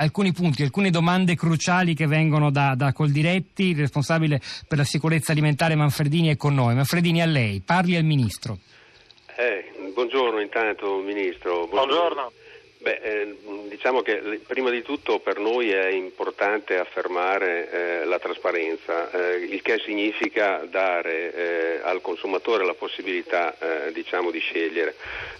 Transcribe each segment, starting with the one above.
alcuni punti, alcune domande cruciali che vengono da, da Coldiretti, il responsabile per la sicurezza alimentare Manfredini è con noi. Manfredini a lei, parli al Ministro. Eh, buongiorno intanto Ministro. Buongiorno. buongiorno. Beh, eh, diciamo che prima di tutto per noi è importante affermare eh, la trasparenza, eh, il che significa dare eh, al consumatore la possibilità eh, diciamo, di scegliere.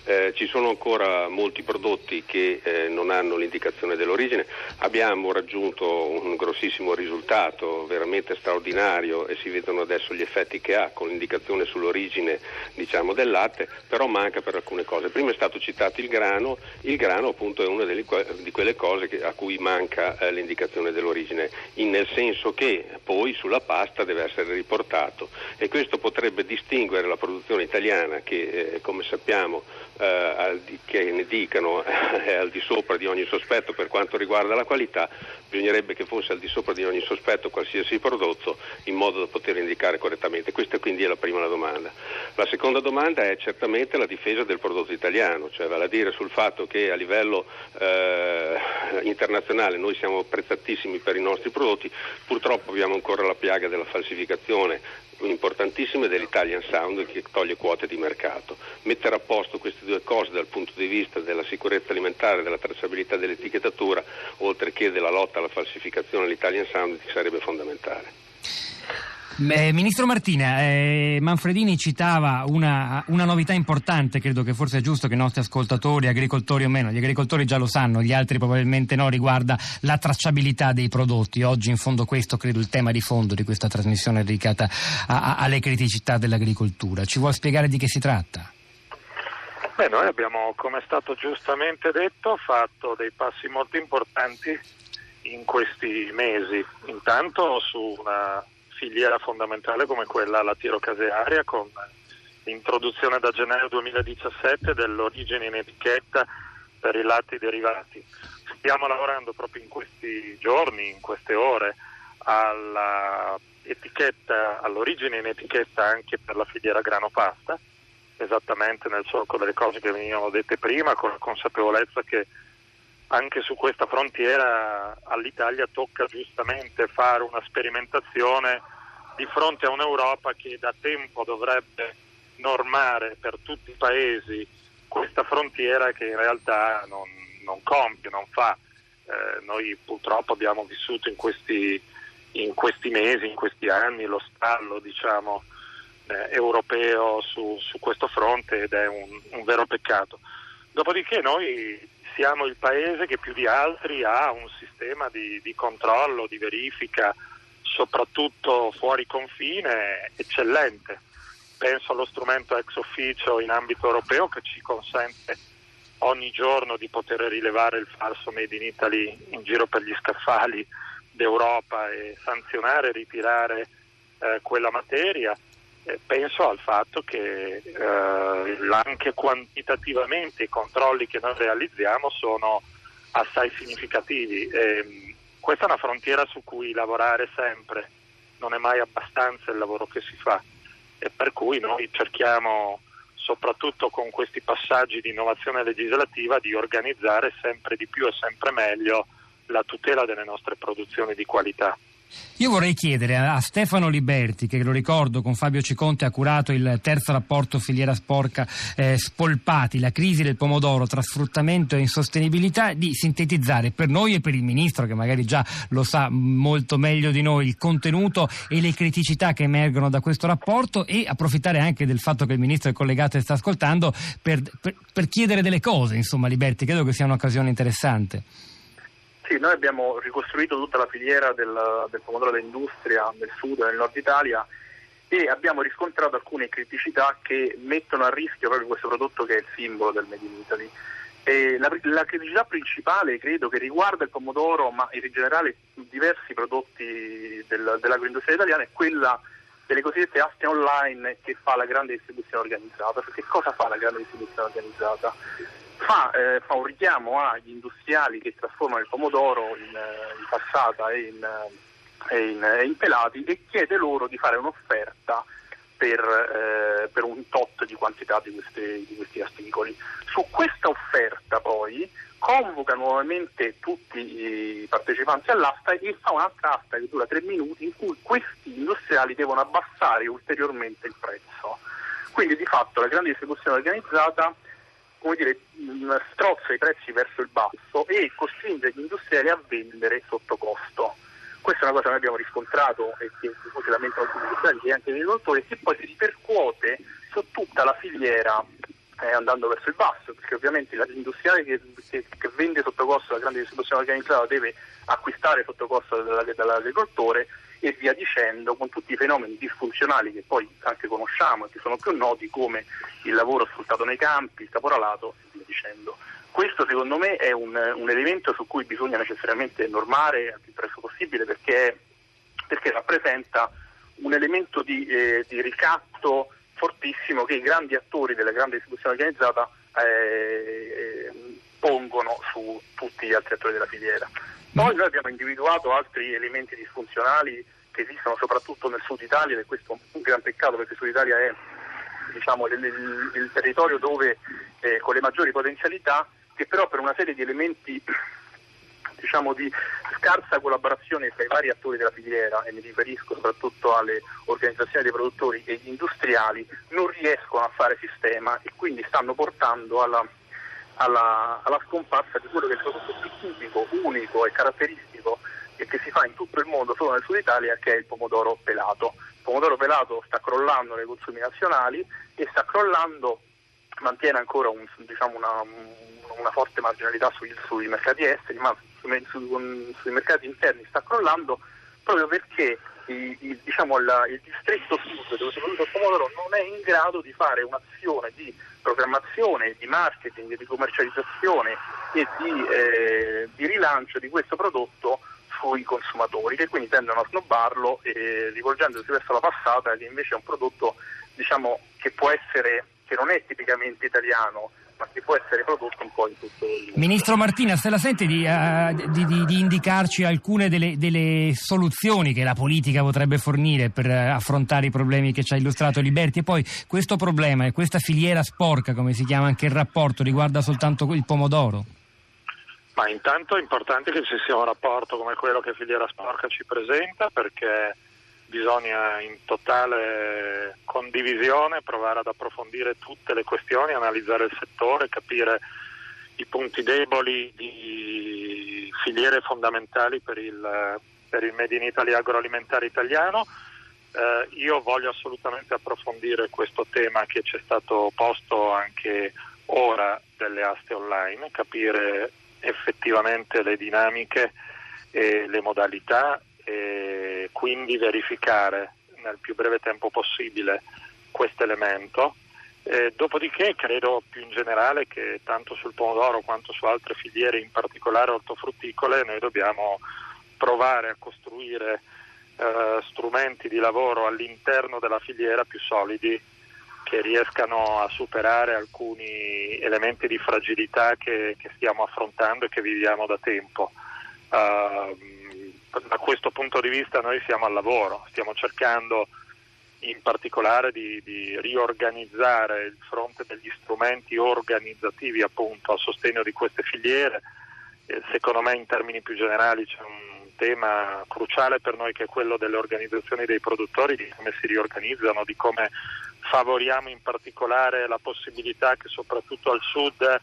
Eh, ci sono ancora molti prodotti che non hanno l'indicazione dell'origine, abbiamo raggiunto un grossissimo risultato veramente straordinario e si vedono adesso gli effetti che ha con l'indicazione sull'origine diciamo, del latte, però manca per alcune cose. Prima è stato citato il grano, il grano appunto è una delle, di quelle cose che, a cui manca eh, l'indicazione dell'origine, in, nel senso che poi sulla pasta deve essere riportato e questo potrebbe distinguere la produzione italiana che eh, come sappiamo eh, che ne dicano è al di sopra di ogni sospetto per quanto riguarda la qualità, bisognerebbe che fosse al di sopra di ogni sospetto qualsiasi prodotto in modo da poter indicare correttamente. Questa quindi è la prima domanda. La seconda domanda è certamente la difesa del prodotto italiano, cioè vale a dire sul fatto che a livello eh, internazionale noi siamo apprezzatissimi per i nostri prodotti, purtroppo abbiamo ancora la piaga della falsificazione importantissime dell'Italian Sound che toglie quote di mercato. Mettere a posto queste due cose dal punto di vista della sicurezza alimentare, della tracciabilità dell'etichettatura, oltre che della lotta alla falsificazione all'Italian Sound sarebbe fondamentale. Eh, Ministro Martina, eh, Manfredini citava una, una, novità importante, credo che forse è giusto che i nostri ascoltatori, agricoltori o meno, gli agricoltori già lo sanno, gli altri probabilmente no, riguarda la tracciabilità dei prodotti. Oggi in fondo questo credo il tema di fondo di questa trasmissione dedicata a, a, alle criticità dell'agricoltura. Ci vuole spiegare di che si tratta? Beh, noi abbiamo, come è stato giustamente detto, fatto dei passi molto importanti in questi mesi. Intanto su una filiera fondamentale come quella lattiero-casearia con l'introduzione da gennaio 2017 dell'origine in etichetta per i latti derivati. Stiamo lavorando proprio in questi giorni, in queste ore, all'origine in etichetta anche per la filiera grano-pasta, esattamente nel solco delle cose che venivano dette prima, con la consapevolezza che anche su questa frontiera all'Italia tocca giustamente fare una sperimentazione di fronte a un'Europa che da tempo dovrebbe normare per tutti i paesi questa frontiera che in realtà non, non compie, non fa. Eh, noi purtroppo abbiamo vissuto in questi, in questi, mesi, in questi anni lo stallo diciamo, eh, europeo su, su, questo fronte ed è un, un vero peccato. Dopodiché noi siamo il paese che più di altri ha un sistema di, di controllo, di verifica, soprattutto fuori confine, eccellente. Penso allo strumento ex officio in ambito europeo che ci consente ogni giorno di poter rilevare il falso Made in Italy in giro per gli scaffali d'Europa e sanzionare e ritirare eh, quella materia penso al fatto che eh, anche quantitativamente i controlli che noi realizziamo sono assai significativi. E, questa è una frontiera su cui lavorare sempre, non è mai abbastanza il lavoro che si fa e per cui noi cerchiamo soprattutto con questi passaggi di innovazione legislativa di organizzare sempre di più e sempre meglio la tutela delle nostre produzioni di qualità. Io vorrei chiedere a Stefano Liberti, che lo ricordo con Fabio Ciconte ha curato il terzo rapporto filiera sporca eh, Spolpati, la crisi del pomodoro tra sfruttamento e insostenibilità, di sintetizzare per noi e per il Ministro, che magari già lo sa molto meglio di noi, il contenuto e le criticità che emergono da questo rapporto e approfittare anche del fatto che il Ministro è collegato e sta ascoltando per, per, per chiedere delle cose, insomma Liberti, credo che sia un'occasione interessante. Sì, noi abbiamo ricostruito tutta la filiera del, del pomodoro d'industria nel sud e nel nord Italia e abbiamo riscontrato alcune criticità che mettono a rischio proprio questo prodotto che è il simbolo del Made in Italy. La, la, criticità principale credo che riguarda il pomodoro, ma in generale diversi prodotti del, dell'agroindustria italiana, è quella delle cosiddette aste online che fa la grande distribuzione organizzata. Perché cosa fa la grande distribuzione organizzata? Fa, eh, fa, un richiamo agli industriali che trasformano il pomodoro in, eh, in passata e in, eh, in, in, pelati e chiede loro di fare un'offerta per, eh, per, un tot di quantità di, queste, di questi articoli. Su questa offerta poi convoca nuovamente tutti i partecipanti all'asta e fa un'altra asta che dura tre minuti in cui questi industriali devono abbassare ulteriormente il prezzo. Quindi di fatto la grande distribuzione organizzata come dire, strozza i prezzi verso il basso e costringe gli industriali a vendere sotto costo. Questa è una cosa che noi abbiamo riscontrato e che si lamentano alcuni industriali e anche gli agricoltori, che poi si ripercuote su tutta la filiera eh, andando verso il basso, perché ovviamente l'industriale che, che, che, vende sotto costo la grande distribuzione organizzata deve acquistare sotto costo dall'agricoltore e via dicendo, con tutti i fenomeni disfunzionali che poi anche conosciamo e che sono più noti come il lavoro sfruttato nei campi, il caporalato e via dicendo. Questo secondo me è un, un elemento su cui bisogna necessariamente normare il più presto possibile perché, perché rappresenta un elemento di, eh, di, ricatto fortissimo che i grandi attori della grande distribuzione organizzata eh, pongono su tutti gli altri attori della filiera. Poi noi abbiamo individuato altri elementi disfunzionali che esistono soprattutto nel sud Italia è questo un gran peccato perché il sud Italia è diciamo, il, il, il, territorio dove eh, con le maggiori potenzialità che però per una serie di elementi diciamo, di scarsa collaborazione tra i vari attori della filiera, e mi riferisco soprattutto alle organizzazioni dei produttori e gli industriali, non riescono a fare sistema e quindi stanno portando alla, alla, alla scomparsa di quello che è il prodotto più tipico, unico e caratteristico e che si fa in tutto il mondo, solo nel sud Italia, che è il pomodoro pelato. Il pomodoro pelato sta crollando nei consumi nazionali e sta crollando, mantiene ancora un, diciamo una, una, forte marginalità sui, sui mercati esteri, ma sui, sui, sui, mercati interni sta crollando proprio perché il, il, diciamo, la, il distretto sud dove si produce il pomodoro non è in grado di fare un'azione di programmazione, di marketing, di commercializzazione e di, eh, di rilancio di questo prodotto sui consumatori che quindi tendono a snobbarlo e rivolgendosi verso la passata che invece è un prodotto diciamo, che può essere, che non è tipicamente italiano ma che può essere prodotto un po' in tutto il mondo. Ministro Martina, se la sente di, uh, di, di, di indicarci alcune delle, delle, soluzioni che la politica potrebbe fornire per uh, affrontare i problemi che ci ha illustrato Liberti e poi questo problema e questa filiera sporca, come si chiama anche il rapporto, riguarda soltanto il pomodoro? Ma intanto è importante che ci sia un rapporto come quello che Filiera Sporca ci presenta perché bisogna in totale condivisione provare ad approfondire tutte le questioni, analizzare il settore, capire i punti deboli di filiere fondamentali per il, per il Made in Italy agroalimentare italiano. Eh, io voglio assolutamente approfondire questo tema che ci è stato posto anche ora delle aste online, capire effettivamente le dinamiche e le modalità e quindi verificare nel più breve tempo possibile questo elemento. Dopodiché credo più in generale che tanto sul pomodoro quanto su altre filiere, in particolare ortofrutticole, noi dobbiamo provare a costruire eh, strumenti di lavoro all'interno della filiera più solidi che riescano a superare alcuni elementi di fragilità che, che stiamo affrontando e che viviamo da tempo. Uh, da questo punto di vista noi siamo al lavoro, stiamo cercando in particolare di, di, riorganizzare il fronte degli strumenti organizzativi appunto a sostegno di queste filiere. Eh, secondo me in termini più generali c'è un tema cruciale per noi che è quello delle organizzazioni dei produttori, di come si riorganizzano, di come favoriamo in particolare la possibilità che soprattutto al sud eh,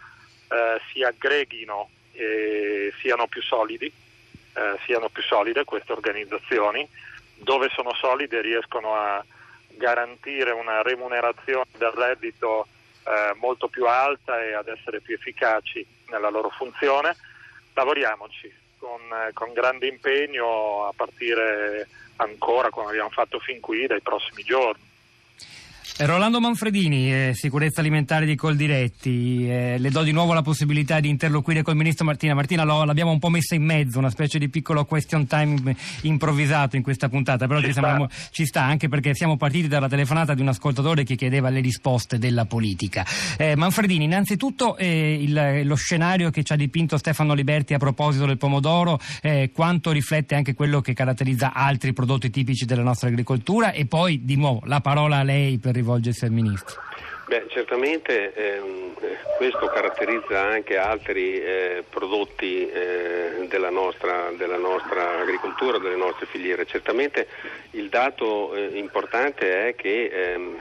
si aggreghino e siano più solidi, eh, siano più solide queste organizzazioni, dove sono solide riescono a garantire una remunerazione del reddito eh, molto più alta e ad essere più efficaci nella loro funzione. Lavoriamoci con, eh, con grande impegno a partire ancora, come abbiamo fatto fin qui, dai prossimi giorni. Rolando Manfredini, eh, sicurezza alimentare di Coldiretti, eh, le do di nuovo la possibilità di interloquire col ministro Martina. Martina lo, l'abbiamo un po' messa in mezzo, una specie di piccolo question time improvvisato in questa puntata, però ci, ci, sta. ci sta anche perché siamo partiti dalla telefonata di un ascoltatore che chiedeva le risposte della politica. Eh, Manfredini, innanzitutto eh, il, lo scenario che ci ha dipinto Stefano Liberti a proposito del pomodoro, eh, quanto riflette anche quello che caratterizza altri prodotti tipici della nostra agricoltura e poi di nuovo la parola a lei per rivolgersi al Ministro? Beh, certamente ehm, questo caratterizza anche altri eh, prodotti eh, della, nostra, della, nostra, agricoltura, delle nostre filiere. Certamente il dato eh, importante è che ehm,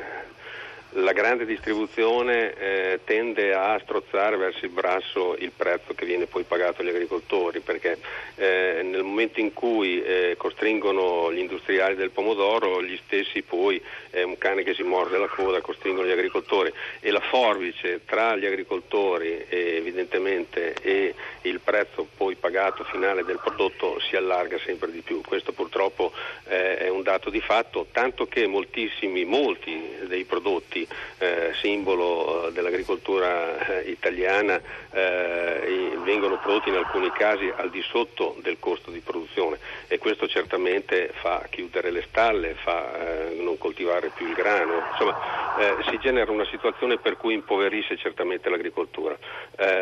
la grande distribuzione eh, tende a strozzare verso il brasso il prezzo che viene poi pagato agli agricoltori perché eh, nel momento in cui eh, costringono gli industriali del pomodoro gli stessi poi è un cane che si morde la coda costringono gli agricoltori. E la forbice tra gli agricoltori evidentemente e il prezzo poi pagato finale del prodotto si allarga sempre di più. Questo purtroppo eh, è un dato di fatto tanto che moltissimi molti dei prodotti eh, simbolo eh, dell'agricoltura eh, italiana eh, vengono prodotti in alcuni casi al di sotto del costo di produzione. E questo certamente fa chiudere le stalle, fa non coltivare più il grano, insomma eh, si genera una situazione per cui impoverisce certamente l'agricoltura.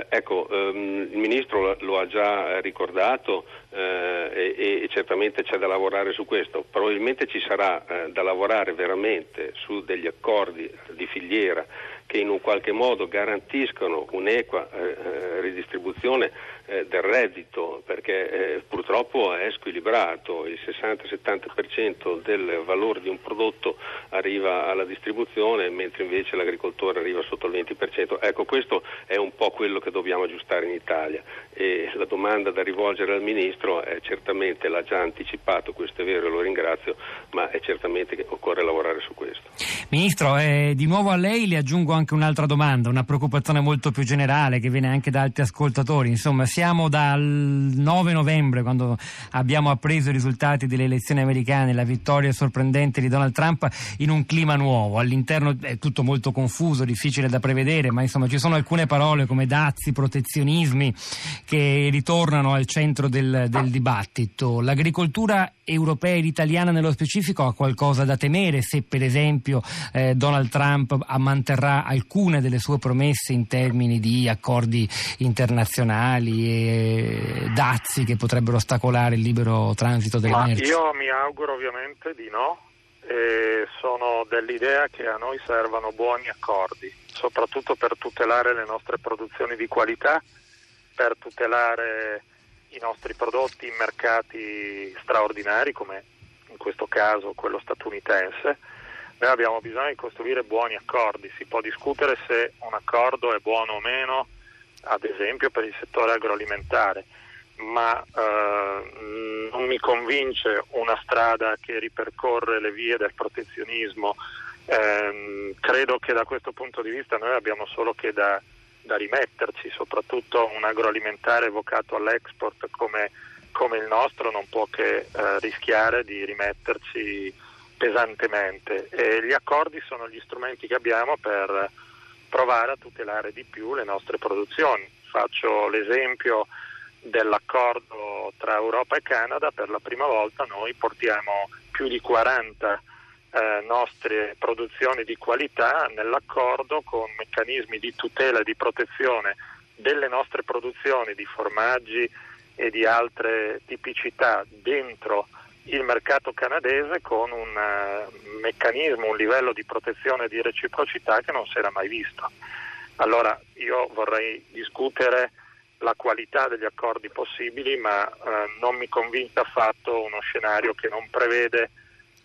ecco, ehm, il Ministro lo ha già ricordato e, e, certamente c'è da lavorare su questo, probabilmente ci sarà da lavorare veramente su degli accordi di filiera che in un qualche modo garantiscono un'equa eh, eh, ridistribuzione eh, del reddito perché eh, purtroppo è squilibrato, il 60-70% del valore di un prodotto arriva alla distribuzione mentre invece l'agricoltore arriva sotto il 20%. Ecco questo è un po' quello che dobbiamo aggiustare in Italia e la domanda da rivolgere al Ministro è certamente, l'ha già anticipato, questo è vero e lo ringrazio, ma è certamente che occorre lavorare su questo. Ministro, eh, di nuovo a lei le aggiungo anche un'altra domanda, una preoccupazione molto più generale che viene anche da altri ascoltatori. Insomma, siamo dal 9 novembre, quando abbiamo appreso i risultati delle elezioni americane, la vittoria sorprendente di Donald Trump, in un clima nuovo. All'interno è tutto molto confuso, difficile da prevedere, ma insomma ci sono alcune parole come dazi, protezionismi che ritornano al centro del, del dibattito. L'agricoltura europea ed italiana nello specifico ha qualcosa da temere se per esempio eh, Donald Trump manterrà alcune delle sue promesse in termini di accordi internazionali e dazi che potrebbero ostacolare il libero transito delle Ma merci? Io mi auguro ovviamente di no e sono dell'idea che a noi servano buoni accordi, soprattutto per tutelare le nostre produzioni di qualità, per tutelare i nostri prodotti in mercati straordinari come in questo caso quello statunitense. Noi abbiamo bisogno di costruire buoni accordi, si può discutere se un accordo è buono o meno, ad esempio per il settore agroalimentare, ma eh, non mi convince una strada che ripercorre le vie del protezionismo. Eh, credo che da questo punto di vista noi abbiamo solo che da da rimetterci, soprattutto un agroalimentare vocato all'export come, come il nostro non può che eh, rischiare di rimetterci pesantemente e gli accordi sono gli strumenti che abbiamo per provare a tutelare di più le nostre produzioni. Faccio l'esempio dell'accordo tra Europa e Canada, per la prima volta noi portiamo più di 40 eh, nostre produzioni di qualità nell'accordo con meccanismi di tutela e di protezione delle nostre produzioni di formaggi e di altre tipicità dentro il mercato canadese con un uh, meccanismo, un livello di protezione e di reciprocità che non si era mai visto. Allora io vorrei discutere la qualità degli accordi possibili, ma uh, non mi convince affatto uno scenario che non prevede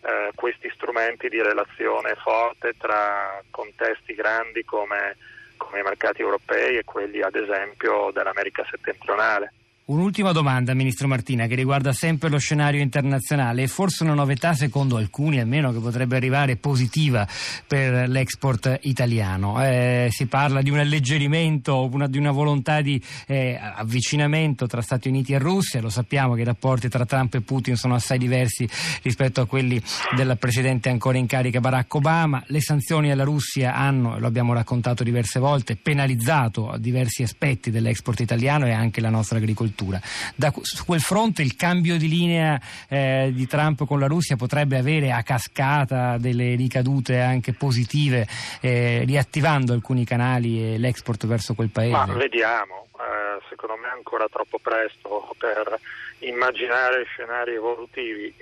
eh, questi strumenti di relazione forte tra contesti grandi come, come, i mercati europei e quelli ad esempio dell'America settentrionale. Un'ultima domanda, Ministro Martina, che riguarda sempre lo scenario internazionale e forse una novità, secondo alcuni almeno, che potrebbe arrivare positiva per l'export italiano. Eh, si parla di un alleggerimento, una, di una volontà di eh, avvicinamento tra Stati Uniti e Russia. Lo sappiamo che i rapporti tra Trump e Putin sono assai diversi rispetto a quelli del presidente ancora in carica Barack Obama. Le sanzioni alla Russia hanno, lo abbiamo raccontato diverse volte, penalizzato diversi aspetti dell'export italiano e anche la nostra agricoltura addirittura. Da, su quel fronte il cambio di linea eh, di Trump con la Russia potrebbe avere a cascata delle ricadute anche positive, eh, riattivando alcuni canali e l'export verso quel paese? Ma vediamo, eh, secondo me è ancora troppo presto per immaginare scenari evolutivi.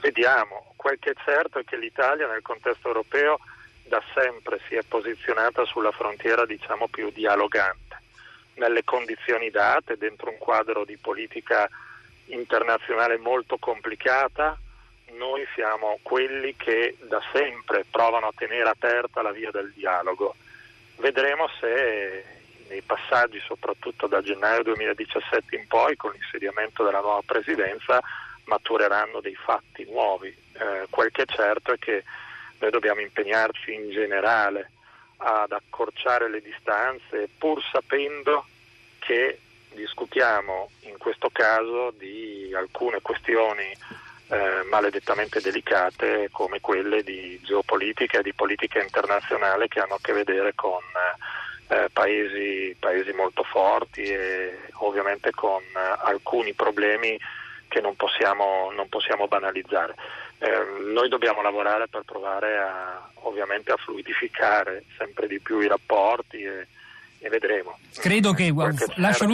vediamo, quel che è certo è che l'Italia nel contesto europeo da sempre si è posizionata sulla frontiera diciamo più dialogante nelle condizioni date, dentro un quadro di politica internazionale molto complicata, noi siamo quelli che da sempre provano a tenere aperta la via del dialogo. Vedremo se nei passaggi, soprattutto da gennaio 2017 in poi, con l'insediamento della nuova presidenza, matureranno dei fatti nuovi. Eh, quel che è certo è che noi dobbiamo impegnarci in generale ad accorciare le distanze pur sapendo che discutiamo in questo caso di alcune questioni eh, maledettamente delicate come quelle di geopolitica e di politica internazionale che hanno a che vedere con eh, paesi, paesi, molto forti e ovviamente con eh, alcuni problemi che non possiamo, non possiamo banalizzare. Eh, noi dobbiamo lavorare per provare a, ovviamente a fluidificare sempre di più i rapporti e, e vedremo. Credo che, lascio,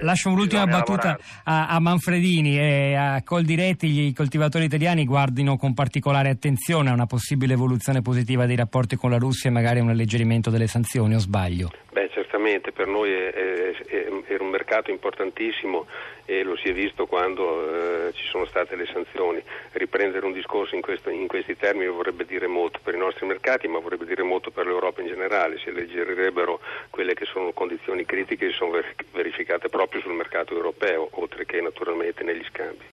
lascio, un'ultima battuta a, a, Manfredini e a Coldiretti, i coltivatori italiani guardino con particolare attenzione a una possibile evoluzione positiva dei rapporti con la Russia e magari un alleggerimento delle sanzioni, o sbaglio? Beh, certamente per noi è, un mercato importantissimo e lo si è visto quando eh, ci sono state le sanzioni. Riprendere un discorso in, questo, in, questi termini vorrebbe dire molto per i nostri mercati, ma vorrebbe dire molto per l'Europa in generale. Si alleggerirebbero quelle che sono condizioni critiche che sono verificate proprio sul mercato europeo, oltre che naturalmente negli scambi.